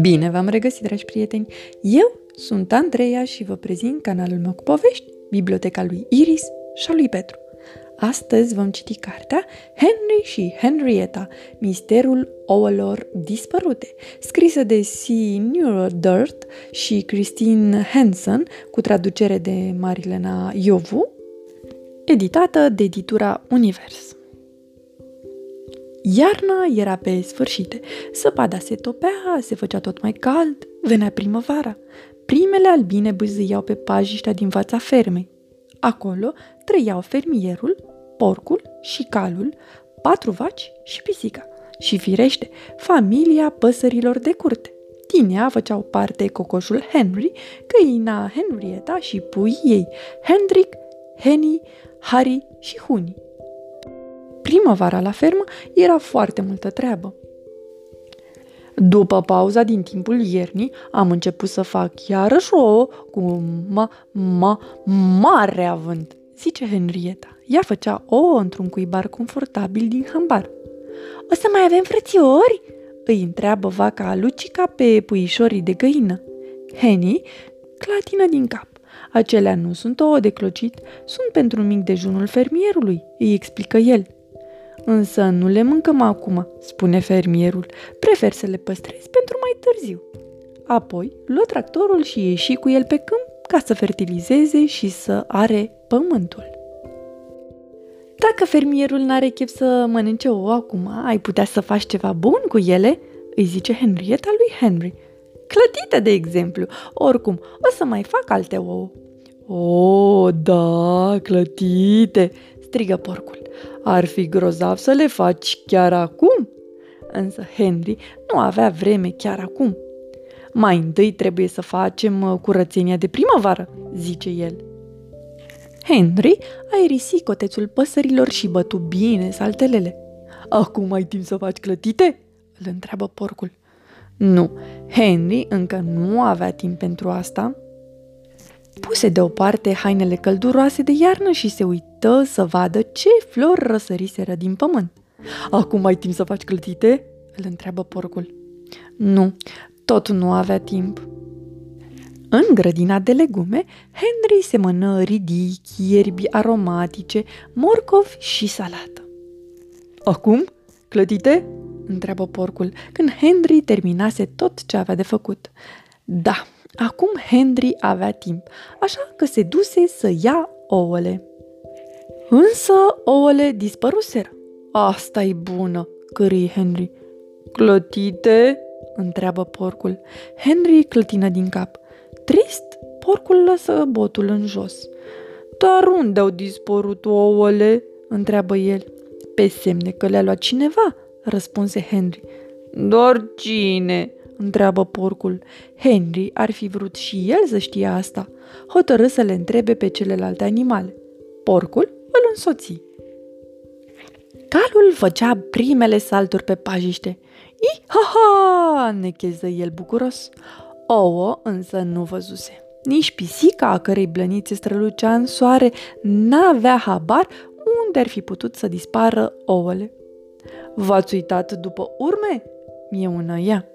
Bine v-am regăsit, dragi prieteni! Eu sunt Andreea și vă prezint canalul meu cu povești, Biblioteca lui Iris și a lui Petru. Astăzi vom citi cartea Henry și Henrietta, Misterul ouălor dispărute, scrisă de C. Dirt și Christine Hansen, cu traducere de Marilena Iovu, editată de editura Univers. Iarna era pe sfârșit. Săpada se topea, se făcea tot mai cald, venea primăvara. Primele albine bâzâiau pe pajiștea din fața fermei. Acolo trăiau fermierul, porcul și calul, patru vaci și pisica. Și firește, familia păsărilor de curte. Din ea făceau parte cocoșul Henry, căina Henrietta și puii ei, Hendrik, Henny, Harry și Huni primăvara la fermă era foarte multă treabă. După pauza din timpul iernii, am început să fac iarăși ouă cu ma, ma, mare avânt, zice Henrietta. Ea făcea ouă într-un cuibar confortabil din hambar. O să mai avem frățiori?" îi întreabă vaca Lucica pe puișorii de găină. Henny clatină din cap. Acelea nu sunt ouă de clocit, sunt pentru mic dejunul fermierului, îi explică el. Însă nu le mâncăm acum, spune fermierul. Prefer să le păstrez pentru mai târziu. Apoi luă tractorul și ieși cu el pe câmp ca să fertilizeze și să are pământul. Dacă fermierul n-are chef să mănânce ouă acum, ai putea să faci ceva bun cu ele, îi zice Henrietta lui Henry. Clătite, de exemplu. Oricum, o să mai fac alte ouă. O, da, clătite, strigă porcul. Ar fi grozav să le faci chiar acum. Însă Henry nu avea vreme chiar acum. Mai întâi trebuie să facem uh, curățenia de primăvară, zice el. Henry a irisit cotețul păsărilor și bătu bine saltelele. Acum ai timp să faci clătite? îl întreabă porcul. Nu, Henry încă nu avea timp pentru asta Puse deoparte hainele călduroase de iarnă și se uită să vadă ce flori răsăriseră din pământ. Acum ai timp să faci clătite? îl întreabă porcul. Nu, tot nu avea timp. În grădina de legume, Henry semănă ridichi, ierbi aromatice, morcovi și salată. Acum, clătite? întreabă porcul, când Henry terminase tot ce avea de făcut. Da, Acum Henry avea timp, așa că se duse să ia ouăle. Însă ouăle dispăruseră. asta e bună, cărâi Henry. Clătite? întreabă porcul. Henry clătină din cap. Trist, porcul lăsă botul în jos. Dar unde au dispărut ouăle? întreabă el. Pe semne că le-a luat cineva, răspunse Henry. Doar cine? întreabă porcul. Henry ar fi vrut și el să știe asta. Hotărâ să le întrebe pe celelalte animale. Porcul îl însoți. Calul făcea primele salturi pe pajiște. I-ha-ha! necheză el bucuros. Ouă însă nu văzuse. Nici pisica a cărei blănițe strălucea în soare n-avea habar unde ar fi putut să dispară ouăle. V-ați uitat după urme? Mie una ea.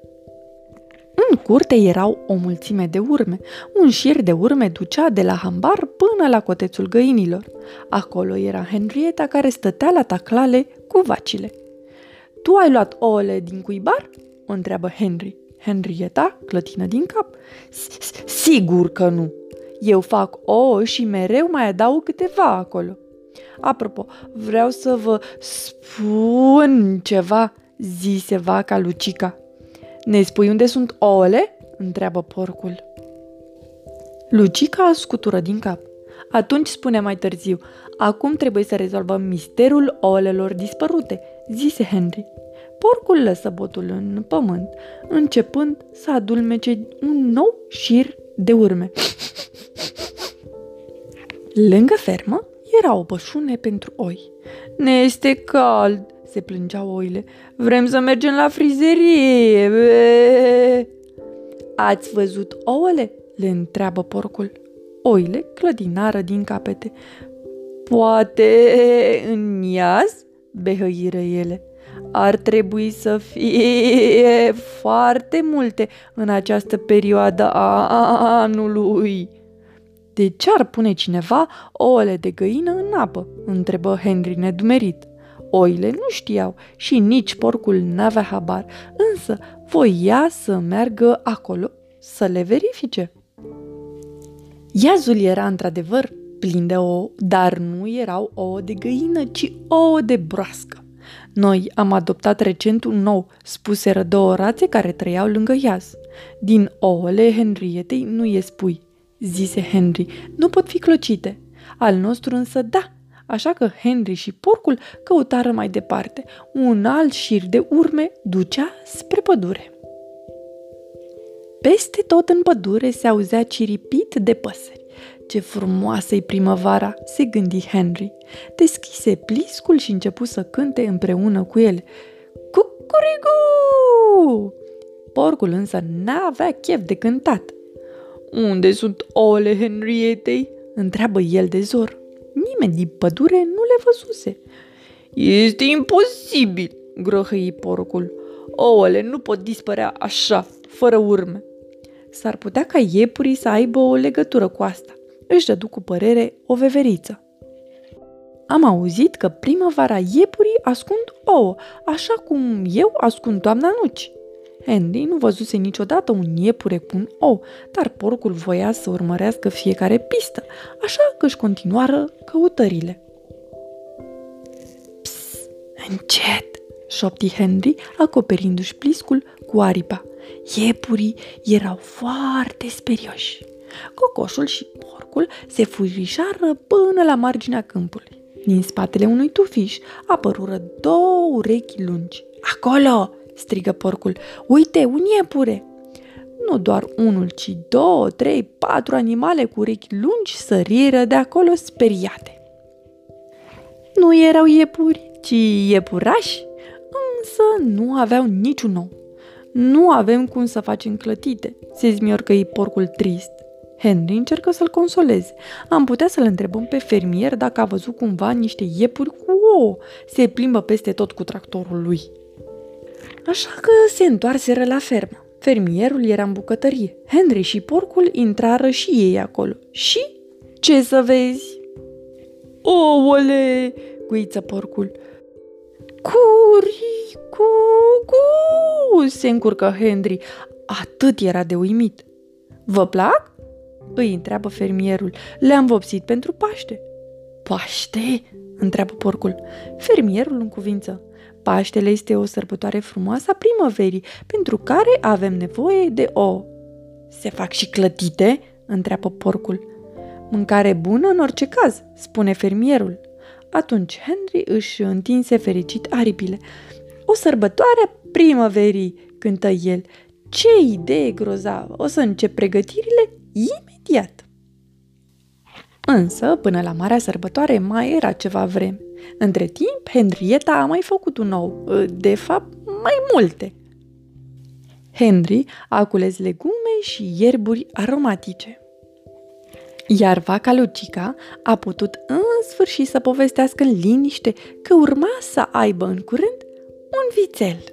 În curte erau o mulțime de urme. Un șir de urme ducea de la hambar până la cotețul găinilor. Acolo era Henrietta care stătea la taclale cu vacile. Tu ai luat ouăle din cuibar?" o întreabă Henry. Henrietta clătină din cap. Sigur că nu. Eu fac ouă și mereu mai adaug câteva acolo. Apropo, vreau să vă spun ceva, zise vaca Lucica. Ne spui unde sunt ouăle?" întreabă porcul. Lucica scutură din cap. Atunci spune mai târziu, acum trebuie să rezolvăm misterul ouălelor dispărute, zise Henry. Porcul lăsă botul în pământ, începând să adulmece un nou șir de urme. Lângă fermă era o pășune pentru oi. Ne este cald, se plângeau oile. Vrem să mergem la frizerie! Be! Ați văzut ouăle? le întreabă porcul. Oile clădinară din capete. Poate în iaz? behăiră ele. Ar trebui să fie foarte multe în această perioadă a anului. De ce ar pune cineva ouăle de găină în apă? întrebă Henry nedumerit. Oile nu știau și nici porcul n-avea habar, însă voia să meargă acolo să le verifice. Iazul era într-adevăr plin de ouă, dar nu erau ouă de găină, ci ouă de broască. Noi am adoptat recent un nou, spuseră două rațe care trăiau lângă iaz. Din ouăle Henrietei nu e spui, zise Henry, nu pot fi clocite. Al nostru însă da, așa că Henry și porcul căutară mai departe. Un alt șir de urme ducea spre pădure. Peste tot în pădure se auzea ciripit de păsări. Ce frumoasă e primăvara, se gândi Henry. Deschise pliscul și începu să cânte împreună cu el. Cucurigu! Porcul însă n-avea chef de cântat. Unde sunt ouăle Henrietei?" întreabă el de zor. Nimeni din pădure nu le văzuse. Este imposibil, grăhăi porcul. Ouăle nu pot dispărea așa, fără urme. S-ar putea ca iepurii să aibă o legătură cu asta. Își dădu cu părere o veveriță. Am auzit că primăvara iepurii ascund ouă, așa cum eu ascund toamna nuci. Henry nu văzuse niciodată un iepure cu un ou, dar porcul voia să urmărească fiecare pistă, așa că își continuară căutările. Ps, încet, șopti Henry, acoperindu-și pliscul cu aripa. Iepurii erau foarte sperioși. Cocoșul și porcul se furișară până la marginea câmpului. Din spatele unui tufiș apărură două urechi lungi. Acolo! Strigă porcul. Uite, un iepure! Nu doar unul, ci două, trei, patru animale cu urechi lungi săriră de acolo speriate. Nu erau iepuri, ci iepurași, însă nu aveau niciun ou. Nu avem cum să facem clătite, se zmiorcăi porcul trist. Henry încercă să-l consoleze. Am putea să-l întrebăm pe fermier dacă a văzut cumva niște iepuri cu ouă. Se plimbă peste tot cu tractorul lui. Așa că se întoarseră la fermă. Fermierul era în bucătărie. Henry și porcul intrară și ei acolo. Și ce să vezi? Ouăle, guiță porcul. Curi, cu, cu, se încurcă Henry. Atât era de uimit. Vă plac? Îi întreabă fermierul. Le-am vopsit pentru Paște. Paște? întreabă porcul. Fermierul în cuvință. Paștele este o sărbătoare frumoasă a primăverii, pentru care avem nevoie de o. Se fac și clătite? întreabă porcul. Mâncare bună în orice caz, spune fermierul. Atunci Henry își întinse fericit aripile. O sărbătoare a primăverii, cântă el. Ce idee grozavă! O să încep pregătirile imediat. Însă, până la marea sărbătoare, mai era ceva vreme. Între timp, Henrietta a mai făcut un ou, de fapt, mai multe. Henry a cules legume și ierburi aromatice. Iar vaca Lucica a putut în sfârșit să povestească în liniște că urma să aibă în curând un vițel.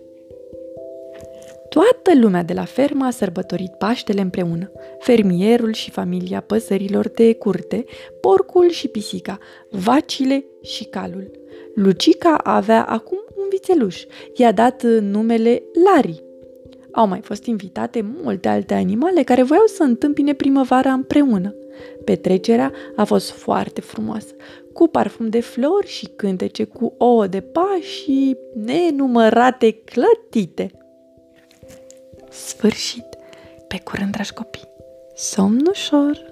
Toată lumea de la fermă a sărbătorit Paștele împreună. Fermierul și familia păsărilor de curte, porcul și pisica, vacile și calul. Lucica avea acum un vițeluș. I-a dat numele Lari. Au mai fost invitate multe alte animale care voiau să întâmpine primăvara împreună. Petrecerea a fost foarte frumoasă, cu parfum de flori și cântece cu ouă de pași și nenumărate clătite. Sfârșit! Pe curând, dragi copii! Somn ușor!